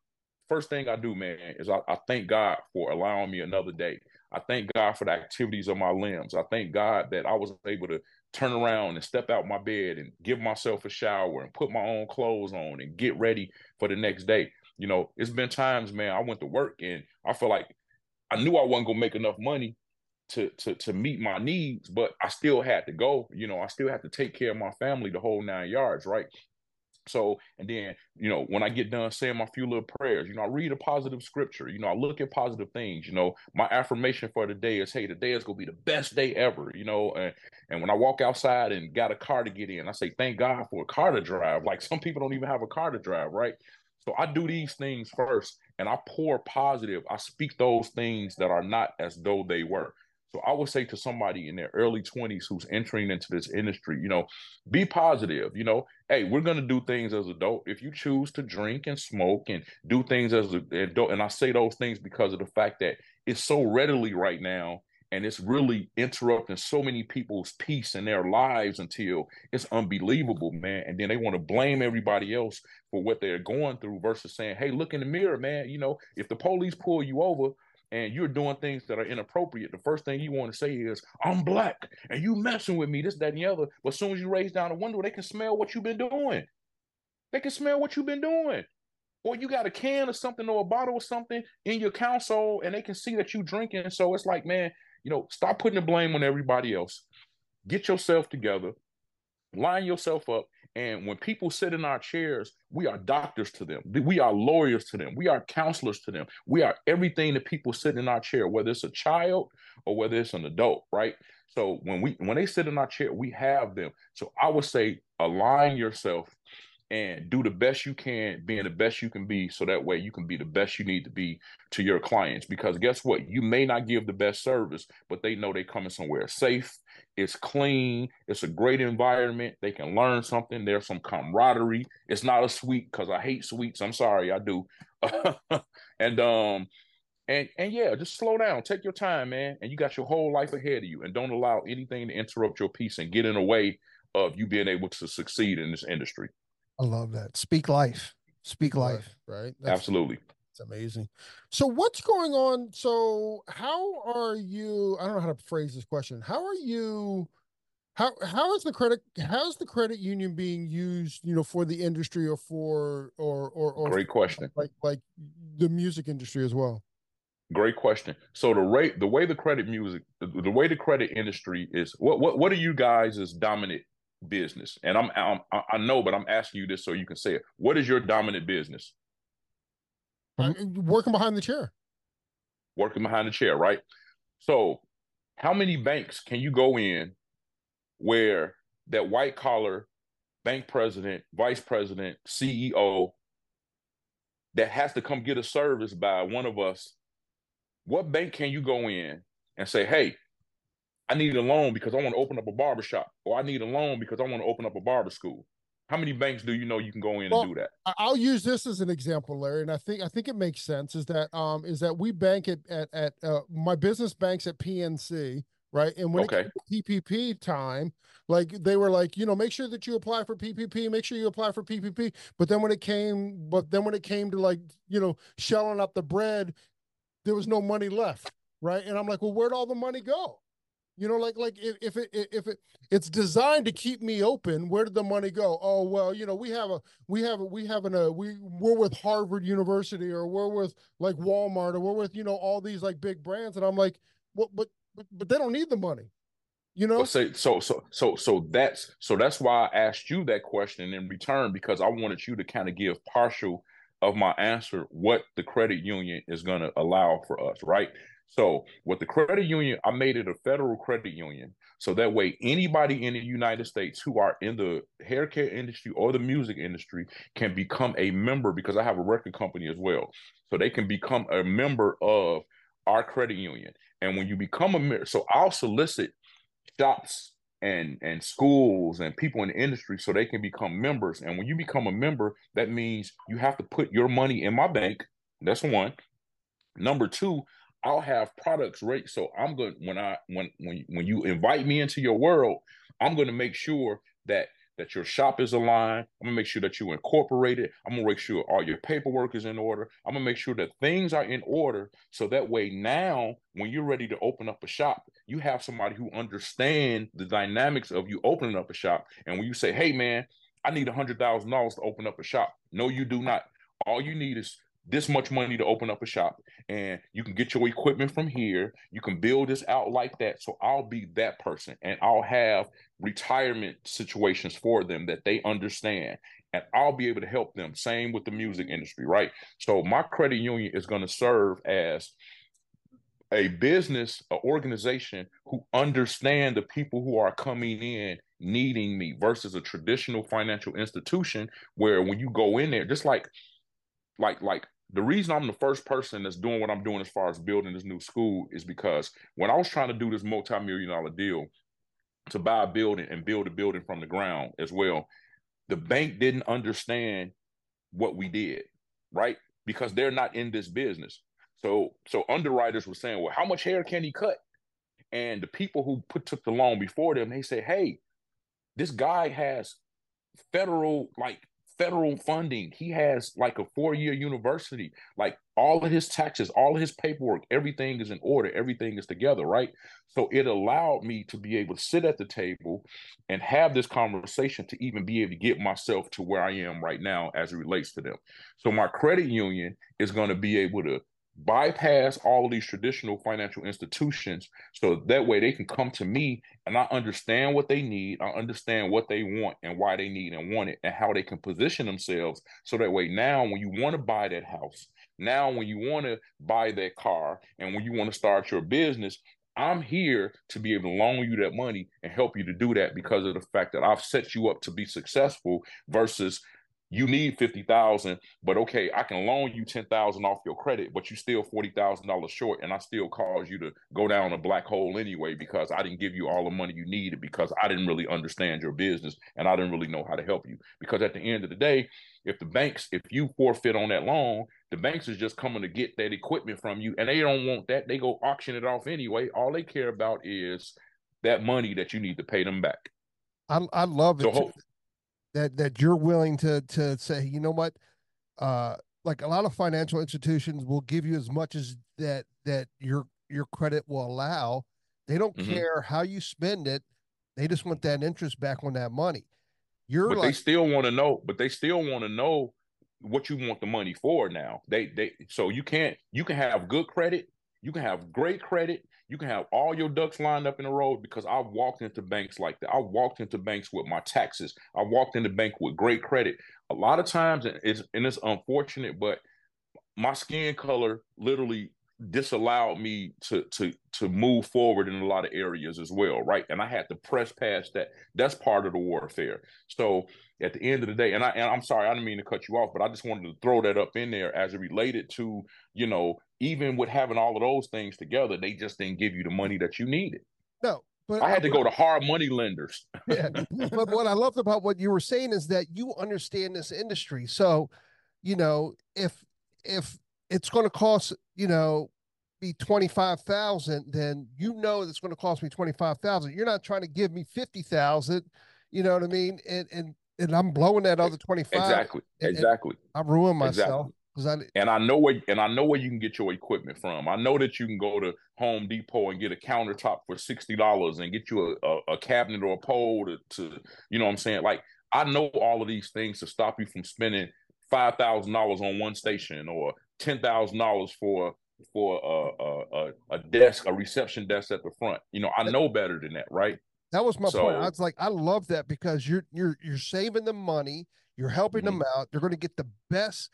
first thing i do man is I, I, thank god for allowing me another day i thank god for the activities of my limbs i thank god that i was able to turn around and step out my bed and give myself a shower and put my own clothes on and get ready for the next day you know it's been times man i went to work and i feel like i knew i wasn't gonna make enough money to to to meet my needs, but I still had to go. You know, I still had to take care of my family the whole nine yards, right? So, and then, you know, when I get done saying my few little prayers, you know, I read a positive scripture, you know, I look at positive things, you know, my affirmation for the day is, hey, today is gonna be the best day ever, you know, and and when I walk outside and got a car to get in, I say, thank God for a car to drive. Like some people don't even have a car to drive, right? So I do these things first and I pour positive. I speak those things that are not as though they were. So I would say to somebody in their early 20s who's entering into this industry, you know, be positive. You know, hey, we're gonna do things as adult. If you choose to drink and smoke and do things as an adult, and I say those things because of the fact that it's so readily right now and it's really interrupting so many people's peace in their lives until it's unbelievable, man. And then they want to blame everybody else for what they're going through versus saying, hey, look in the mirror, man. You know, if the police pull you over, and you're doing things that are inappropriate, the first thing you want to say is, I'm black and you messing with me, this, that, and the other. But as soon as you raise down the window, they can smell what you've been doing. They can smell what you've been doing. Or you got a can or something or a bottle or something in your console and they can see that you drinking. So it's like, man, you know, stop putting the blame on everybody else. Get yourself together, line yourself up, and when people sit in our chairs, we are doctors to them. We are lawyers to them. We are counselors to them. We are everything that people sit in our chair, whether it's a child or whether it's an adult, right? So when we when they sit in our chair, we have them. So I would say align yourself and do the best you can, being the best you can be, so that way you can be the best you need to be to your clients. Because guess what? You may not give the best service, but they know they're coming somewhere safe. It's clean. It's a great environment. They can learn something. There's some camaraderie. It's not a suite because I hate suites. I'm sorry, I do. and um, and and yeah, just slow down. Take your time, man. And you got your whole life ahead of you. And don't allow anything to interrupt your peace and get in the way of you being able to succeed in this industry. I love that. Speak life. Speak life. Right. That's, Absolutely. It's amazing. So what's going on? So how are you? I don't know how to phrase this question. How are you? How how is the credit how's the credit union being used, you know, for the industry or for or or, or great question. Like like the music industry as well. Great question. So the rate the way the credit music the, the way the credit industry is what what what are you guys' dominant business? And I'm, I'm I know, but I'm asking you this so you can say it. What is your dominant business? Uh, working behind the chair. Working behind the chair, right? So, how many banks can you go in where that white collar bank president, vice president, CEO that has to come get a service by one of us? What bank can you go in and say, hey, I need a loan because I want to open up a barber shop, or I need a loan because I want to open up a barber school. How many banks do you know you can go in Well, and do that? I'll use this as an example, Larry, and I think I think it makes sense. Is that um is that we bank at at at uh, my business banks at PNC, right? And when Okay. it came to PPP time, like they were like, you know, make sure that you apply for PPP, make sure you apply for PPP. But then when it came, but then when it came to like, you know, shelling up the bread, there was no money left, right? And I'm like, well, where'd all the money go? You know, like like if, it if it it's designed to keep me open, where did the money go? Oh well, you know, we have a we have a we have an a we we're with Harvard University or we're with like Walmart or we're with you know all these like big brands, and I'm like, well, but but, but they don't need the money, you know. Say so so so so that's so that's why I asked you that question in return because I wanted you to kind of give partial of my answer what the credit union is going to allow for us, right? So with the credit union, I made it a federal credit union. So that way anybody in the United States who are in the hair care industry or the music industry can become a member because I have a record company as well. So they can become a member of our credit union. And when you become a member, so I'll solicit shops and and schools and people in the industry so they can become members. And when you become a member, that means you have to put your money in my bank. That's one. Number two, I'll have products right. So I'm going when I when when when you invite me into your world, I'm going to make sure that that your shop is aligned. I'm gonna make sure that you incorporate it. I'm gonna make sure all your paperwork is in order. I'm gonna make sure that things are in order so that way now when you're ready to open up a shop, you have somebody who understands the dynamics of you opening up a shop. And when you say, hey man, I need a hundred thousand dollars to open up a shop. No, you do not. All you need is this much money to open up a shop. And you can get your equipment from here. You can build this out like that. So i'll be that person and i'll have retirement situations for them that they understand and i'll be able to help them. Same with the music industry right? So my credit union is going to serve as a business an organization who understand the people who are coming in needing me versus a traditional financial institution where when you go in there just like like like the reason I'm the first person that's doing what I'm doing as far as building this new school is because when I was trying to do this multi-million dollar deal to buy a building and build a building from the ground as well, the bank didn't understand what we did, right? Because they're not in this business. So so underwriters were saying, well, how much hair can he cut? And the people who put took the loan before them, they say, hey, this guy has federal like federal funding. He has like a four year university, like all of his taxes, all of his paperwork, everything is in order, everything is together, right? So it allowed me to be able to sit at the table and have this conversation to even be able to get myself to where I am right now as it relates to them. So my credit union is going to be able to bypass all of these traditional financial institutions so that way they can come to me and I understand what they need, I understand what they want and why they need and want it and how they can position themselves so that way now when you want to buy that house, now when you want to buy that car and when you want to start your business, I'm here to be able to loan you that money and help you to do that because of the fact that I've set you up to be successful versus you need 50,000 but okay I can loan you 10,000 off your credit but you still $40,000 short and I still cause you to go down a black hole anyway because I didn't give you all the money you needed because I didn't really understand your business and I didn't really know how to help you. Because at the end of the day if the banks if you forfeit on that loan the banks is just coming to get that equipment from you and they don't want that. They go auction it off anyway. All they care about is that money that you need to pay them back. I I love it so too, hope, that that you're willing to to say, you know what, uh, like a lot of financial institutions will give you as much as that that your your credit will allow. They don't Mhm. care how you spend it. They just want that interest back on that money. You're but they still want to know but they still want to know what you want the money for now they they so you can't you can have good credit you can have great credit you can have all your ducks lined up in a row because i walked into banks like that. I walked into banks with my taxes. I walked into bank with great credit. A lot of times and it's and it's unfortunate but my skin color literally disallowed me to to to move forward in a lot of areas as well right and i had to press past that that's part of the warfare so at the end of the day and i and i'm sorry i didn't mean to cut you off but i just wanted to throw that up in there as it related to you know even with having all of those things together they just didn't give you the money that you needed no, But I had to go to hard money lenders. yeah. But what I loved about what you were saying is that you understand this industry. So, you know, if if it's going to cost, you know, be 25,000, then you know it's going to cost me 25,000. You're not trying to give me 50,000, you know what I mean? And and and I'm blowing that other 25. Exactly. and- and Exactly. I ruin myself Exactly. because I and I know where and I know where you can get your equipment from. I know that you can go to Home Depot and get a countertop for sixty dollars and get you a, a, a cabinet or a pole to, to you know what I'm saying. Like I know all of these things to stop you from spending five thousand dollars on one station or ten thousand dollars for for a, a a desk, a reception desk at the front. You know, I know better than that, right? That was my point. I was like, I love that because you're you're you're saving them money, you're helping them Mm-hmm. out. They're going to get the best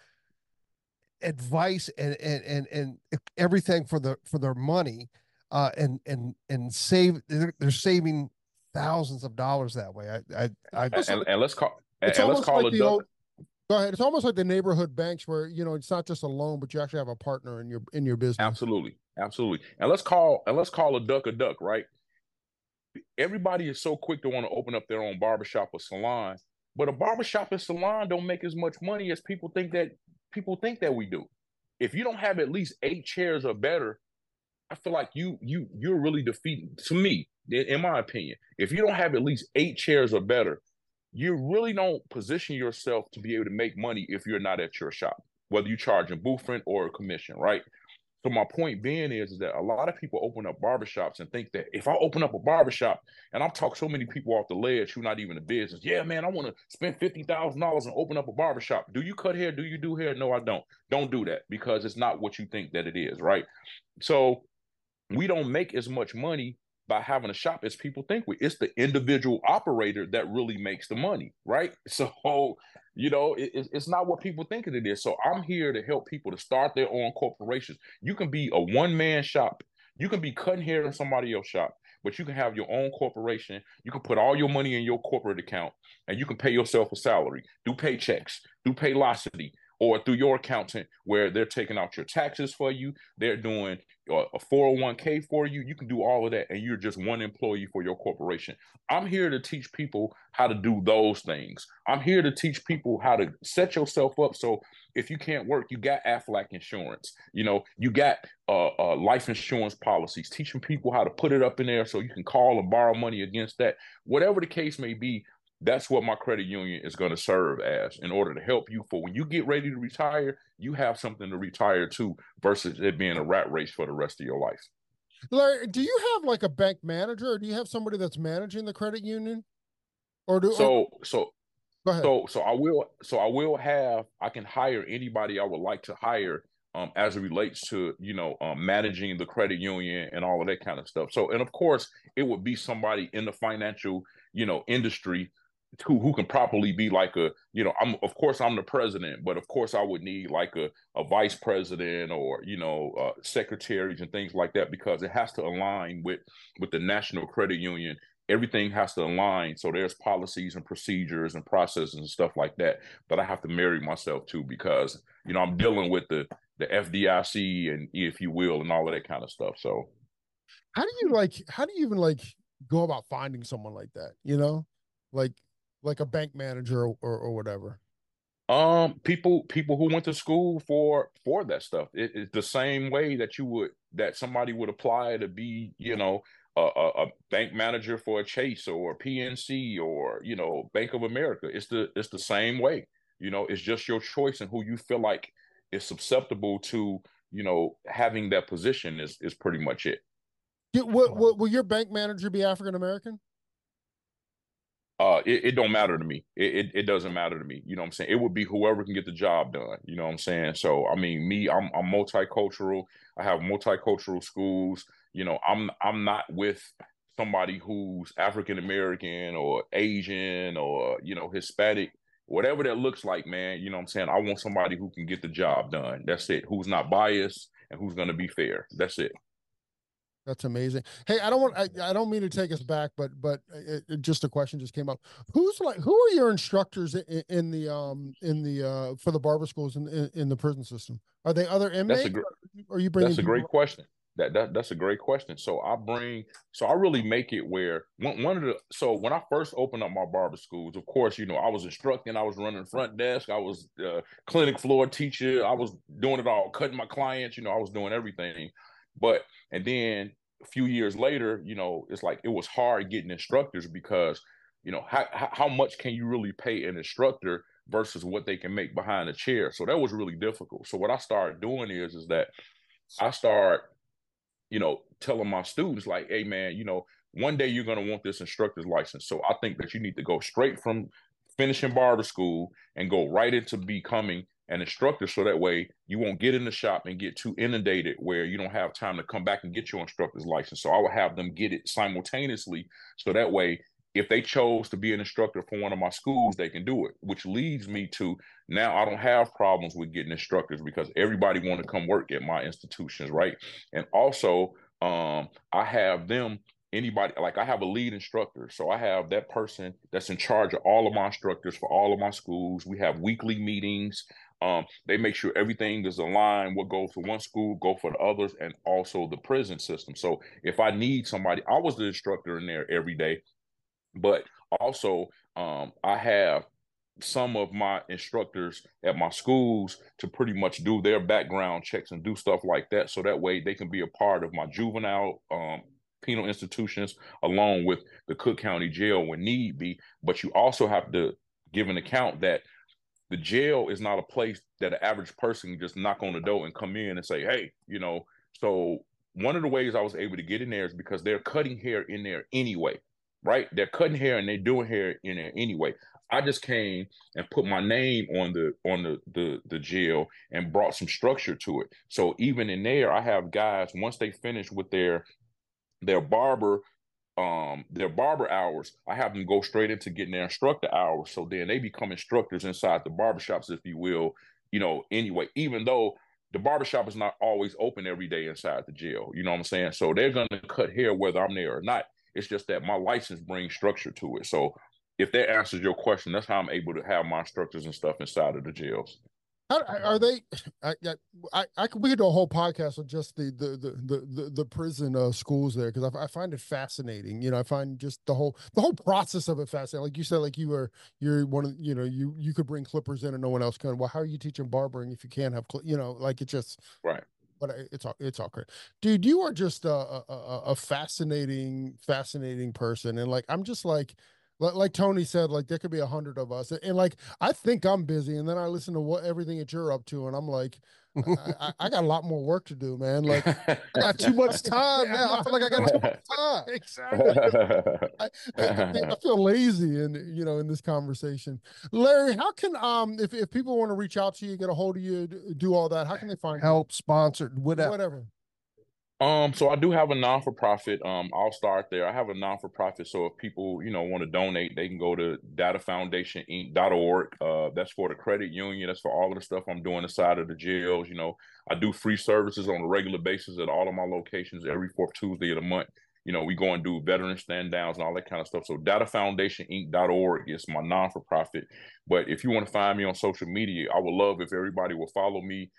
advice and and and and everything for the for their money, uh, and and and save. They're, they're saving thousands of dollars that way. I I, I And, and, let's call and, It's and let's almost call like it the old. Go ahead. It's almost like the neighborhood banks where you know it's not just a loan, but you actually have a partner in your in your business. Absolutely, absolutely. And let's call and let's call a duck a duck, right? Everybody is so quick to want to open up their own barbershop or salon, but a barbershop and salon don't make as much money as people think that people think that we do. If you don't have at least eight chairs or better, I feel like you you you're really defeating to me, in my opinion. If you don't have at least eight chairs or better, you really don't position yourself to be able to make money if you're not at your shop, whether you charge a booth rent or a commission, right? So my point being is, is that a lot of people open up barbershops and think that if I open up a barbershop and I've talked so many people off the ledge who not even a business, yeah, man, I want to spend fifty thousand dollars and open up a barbershop. Do you cut hair? Do you do hair? No, I don't. Don't do that because it's not what you think that it is, right? So we don't make as much money by having a shop as people think we. It's the individual operator that really makes the money, right? So, you know, it, it's- not what people think it is. So I'm here to help people to start their own corporations. You can be a one man shop. You can be cutting hair in somebody else's shop, but you can have your own corporation. You can put all your money in your corporate account, and you can pay yourself a salary, do paychecks, do Paylocity, or through your accountant where they're taking out your taxes for you. They're doing a 401k for you. You can do all of that, and you're just one employee for your corporation. I'm here to teach people how to do those things. I'm here to teach people how to set yourself up so if you can't work, you got Aflac insurance. You know, you got uh, uh, life insurance policies. Teaching people how to put it up in there so you can call and borrow money against that. Whatever the case may be, that's what my credit union is going to serve as in order to help you for when you get ready to retire, you have something to retire to versus it being a rat race for the rest of your life. Larry, do you have like a bank manager, or do you have somebody that's managing the credit union? Or do or- So, so go ahead. So so I will so I will have I can hire anybody I would like to hire um as it relates to you know um managing the credit union and all of that kind of stuff. So and of course it would be somebody in the financial you know industry who who can properly be like a you know I'm of course I'm the president, but of course I would need like a a vice president or you know uh, secretaries and things like that because it has to align with with the national credit union everything has to align. So there's policies and procedures and processes and stuff like that that I have to marry myself to because you know I'm dealing with the the FDIC and if you will and all of that kind of stuff. So how do you like how do you even like go about finding someone like that you know like like a bank manager or, or, or whatever? Um people people who went to school for for that stuff. It, it's the same way that you would that somebody would apply to be you know a, a, a bank manager for a chase or a pnc or you know bank of america. It's the it's the same way. You know it's just your choice and who you feel like is susceptible to you know having that position is is pretty much it. Yeah, will, will, will your bank manager be african american uh it, it don't matter to me. It, it it doesn't matter to me. You know what i'm saying? It would be whoever can get the job done. You know what i'm saying? So i mean me i'm i'm multicultural. I have multicultural schools. You know i'm i'm not with somebody who's african american or asian or you know hispanic. Whatever that looks like man you know what i'm saying? I want somebody who can get the job done. That's it. Who's not biased and who's going to be fair. That's it That's amazing. Hey, I don't want I, I don't mean to take us back, but but it, it- just a question just came up. Who's like who are your instructors in, in the um in the uh for the barber schools in in, in the prison system? Are they other inmates? gr- or are you bringing That's a great people- question. that, that that's a great question. So I bring, so I really make it where one, one of the, so when I first opened up my barber schools, of course, you know, I was instructing, I was running front desk, I was uh, clinic floor teacher, I was doing it all, cutting my clients, you know, I was doing everything. But and then a few years later, you know, it's like it was hard getting instructors because, you know, how how much can you really pay an instructor versus what they can make behind a chair? So that was really difficult. So what I started doing is is that I start you know, telling my students like, hey man, you know, one day you're gonna want this instructor's license. So I think that you need to go straight from finishing barber school and go right into becoming an instructor so that way you won't get in the shop and get too inundated where you don't have time to come back and get your instructor's license. So I will have them get it simultaneously so that way if they chose to be an instructor for one of my schools, they can do it, which leads me to now I don't have problems with getting instructors because everybody want to come work at my institutions, right? And also, um, I have them anybody like I have a lead instructor, so I have that person that's in charge of all of my instructors for all of my schools. We have weekly meetings. Um, they make sure everything is aligned. What goes for one school, go for the others, and also the prison system. So if I need somebody, I was the instructor in there every day but also, um, I have some of my instructors at my schools to pretty much do their background checks and do stuff like that. So that way they can be a part of my juvenile um, penal institutions along with the Cook County Jail when need be. But you also have to give an account that the jail is not a place that an average person can just knock on the door and come in and say, hey, you know. So one of the ways I was able to get in there is because they're cutting hair in there anyway right? They're cutting hair and they're doing hair in there anyway. I just came and put my name on the on the the the jail and brought some structure to it. So even in there, I have guys once they finish with their their barber um their barber hours i have them go straight into getting their instructor hours so then they become instructors inside the barbershops if you will you know anyway even though the barbershop is not always open every day inside the jail you know what i'm saying so they're going to cut hair whether i'm there or not it's just that my license brings structure to it. So if that answers your question, that's how I'm able to have my instructors and stuff inside of the jails. How, are they? I, I, I could we could do a whole podcast on just the the the the, the prison uh, schools there because I, I, find it fascinating. You know, I find just the whole the whole process of it fascinating. Like you said, like you were you're one of you know you you could bring clippers in and no one else can. Well, how are you teaching barbering if you can't have you know like it just right but it's all it's all great, dude. You are just a, a, a fascinating, fascinating person, and like I'm just like like Tony said, like there could be a hundred of us, and like I think I'm busy, and then I listen to what everything that you're up to, and I'm like, I, I, got a lot more work to do, man. Like I got too much time now. I feel like I got too much time. Exactly. I, I, I, feel lazy in you know in this conversation. Larry, how can um if if people want to reach out to you, get a hold of you, do all that, how can they find help, you? sponsored, whatever. Whatever. Um, so I do have a non for profit. Um, I'll start there. I have a non for profit. So if people, you know, want to donate, they can go to datafoundationinc.org. Uh, that's for the credit union. That's for all of the stuff I'm doing inside of the jails. You know, I do free services on a regular basis at all of my locations every fourth Tuesday of the month. You know, we go and do veteran stand downs and all that kind of stuff. So datafoundationinc.org is my non for profit. But if you want to find me on social media, I would love if everybody will follow me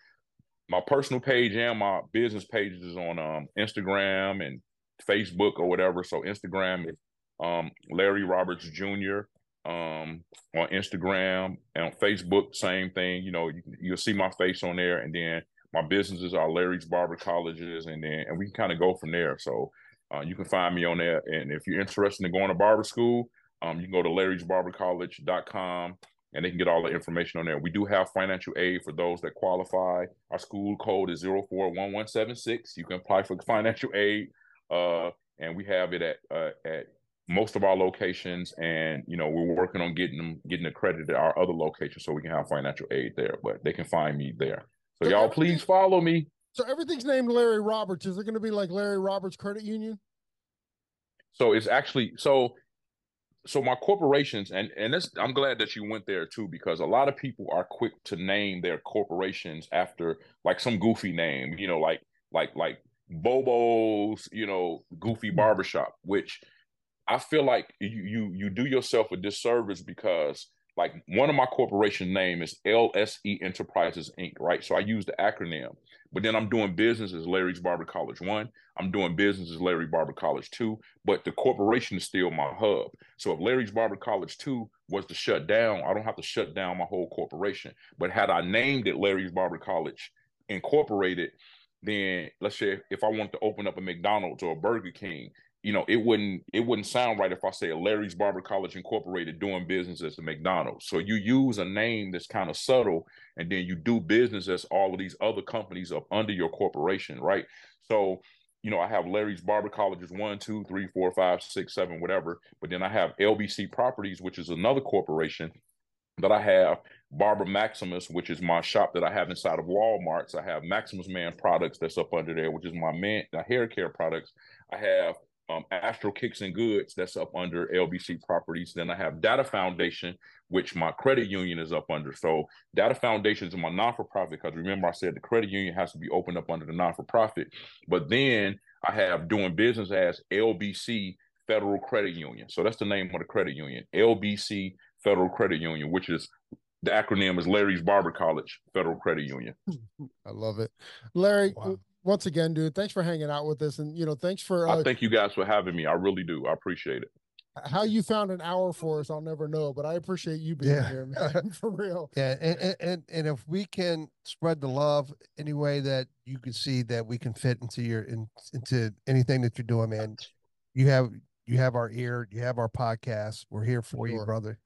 my personal page and my business pages on um, Instagram and Facebook or whatever. So Instagram is um, Larry Roberts Jr. Um, on Instagram and on Facebook, same thing. You know, you, you'll see my face on there, and then my businesses are Larry's Barber Colleges, and then and we can kind of go from there. So uh, you can find me on there, and if you're interested in going to barber school, um, you can go to larrysbarbercollege.com and they can get all the information on there. We do have financial aid for those that qualify. Our school code is 041176. You can apply for financial aid, uh, and we have it at uh, at most of our locations. And you know, we're working on getting them getting accredited at our other locations so we can have financial aid there. But they can find me there. So, so y'all, please follow me. So everything's named Larry Roberts. Is it going to be like Larry Roberts Credit Union? So it's actually so so my corporations and and this i'm glad that you went there too because a lot of people are quick to name their corporations after like some goofy name you know like like like bobo's you know goofy mm. barbershop which i feel like you you, you do yourself a disservice because like one of my corporation name is LSE Enterprises Inc. Right, so I use the acronym. But then I'm doing business as Larry's Barber College One. I'm doing business as Larry Barber College Two. But the corporation is still my hub. So if Larry's Barber College Two was to shut down, I don't have to shut down my whole corporation. But had I named it Larry's Barber College Incorporated, then let's say if I wanted to open up a McDonald's or a Burger King, you know, it wouldn't it wouldn't sound right if I say Larry's Barber College Incorporated doing business as a McDonald's. So you use a name that's kind of subtle, and then you do business as all of these other companies up under your corporation, right? So you know, I have Larry's Barber Colleges one, two, three, four, five, six, seven, whatever. But then I have LBC Properties, which is another corporation that I have Barber Maximus, which is my shop that I have inside of Walmart's. I have Maximus Man products that's up under there, which is my man the hair care products. I have um, Astro Kicks and Goods that's up under LBC Properties. Then I have Data Foundation, which my credit union is up under. So Data Foundation is my non-for-profit because remember I said the credit union has to be opened up under the non-for-profit. But then I have doing business as LBC Federal Credit Union. So that's the name of the credit union, LBC Federal Credit Union, which is the acronym is Larry's Barber College Federal Credit Union. I love it. Larry, wow once again, dude, thanks for hanging out with us, and you know, thanks for. Uh, I thank you guys for having me. I really do. I appreciate it. How you found an hour for us, I'll never know, but I appreciate you being yeah. here, man, for real. Yeah, and, and and if we can spread the love any way that you can see that we can fit into your in, into anything that you're doing, man, you have you have our ear, you have our podcast. We're here for sure. you, brother.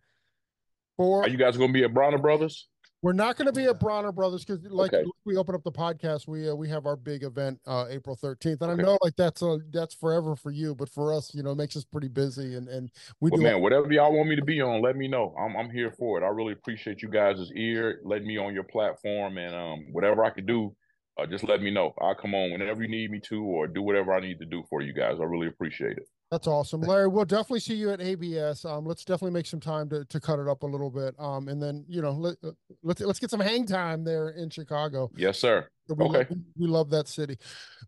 For are you guys going to be at Bronner Brothers? We're not going to be at Bronner Brothers because, like, okay. we open up the podcast. We uh, we have our big event uh, April thirteenth, and okay. I know like that's a that's forever for you, but for us, you know, it makes us pretty busy. And and we well, do. Man, whatever y'all want me to be on, let me know. I'm I'm here for it. I really appreciate you guys' ear, letting me on your platform, and um, whatever I could do, uh, just let me know. I'll come on whenever you need me to, or do whatever I need to do for you guys. I really appreciate it. That's awesome, Larry. We'll definitely see you at ABS. Um, let's definitely make some time to, to cut it up a little bit. Um, and then you know let uh, let's let's get some hang time there in Chicago. Yes, sir. We okay. Love, we love that city,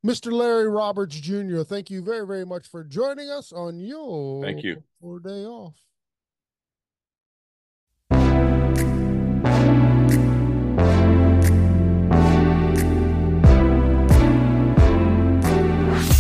Mr. Larry Roberts Jr. Thank you very very much for joining us on your thank you for day off.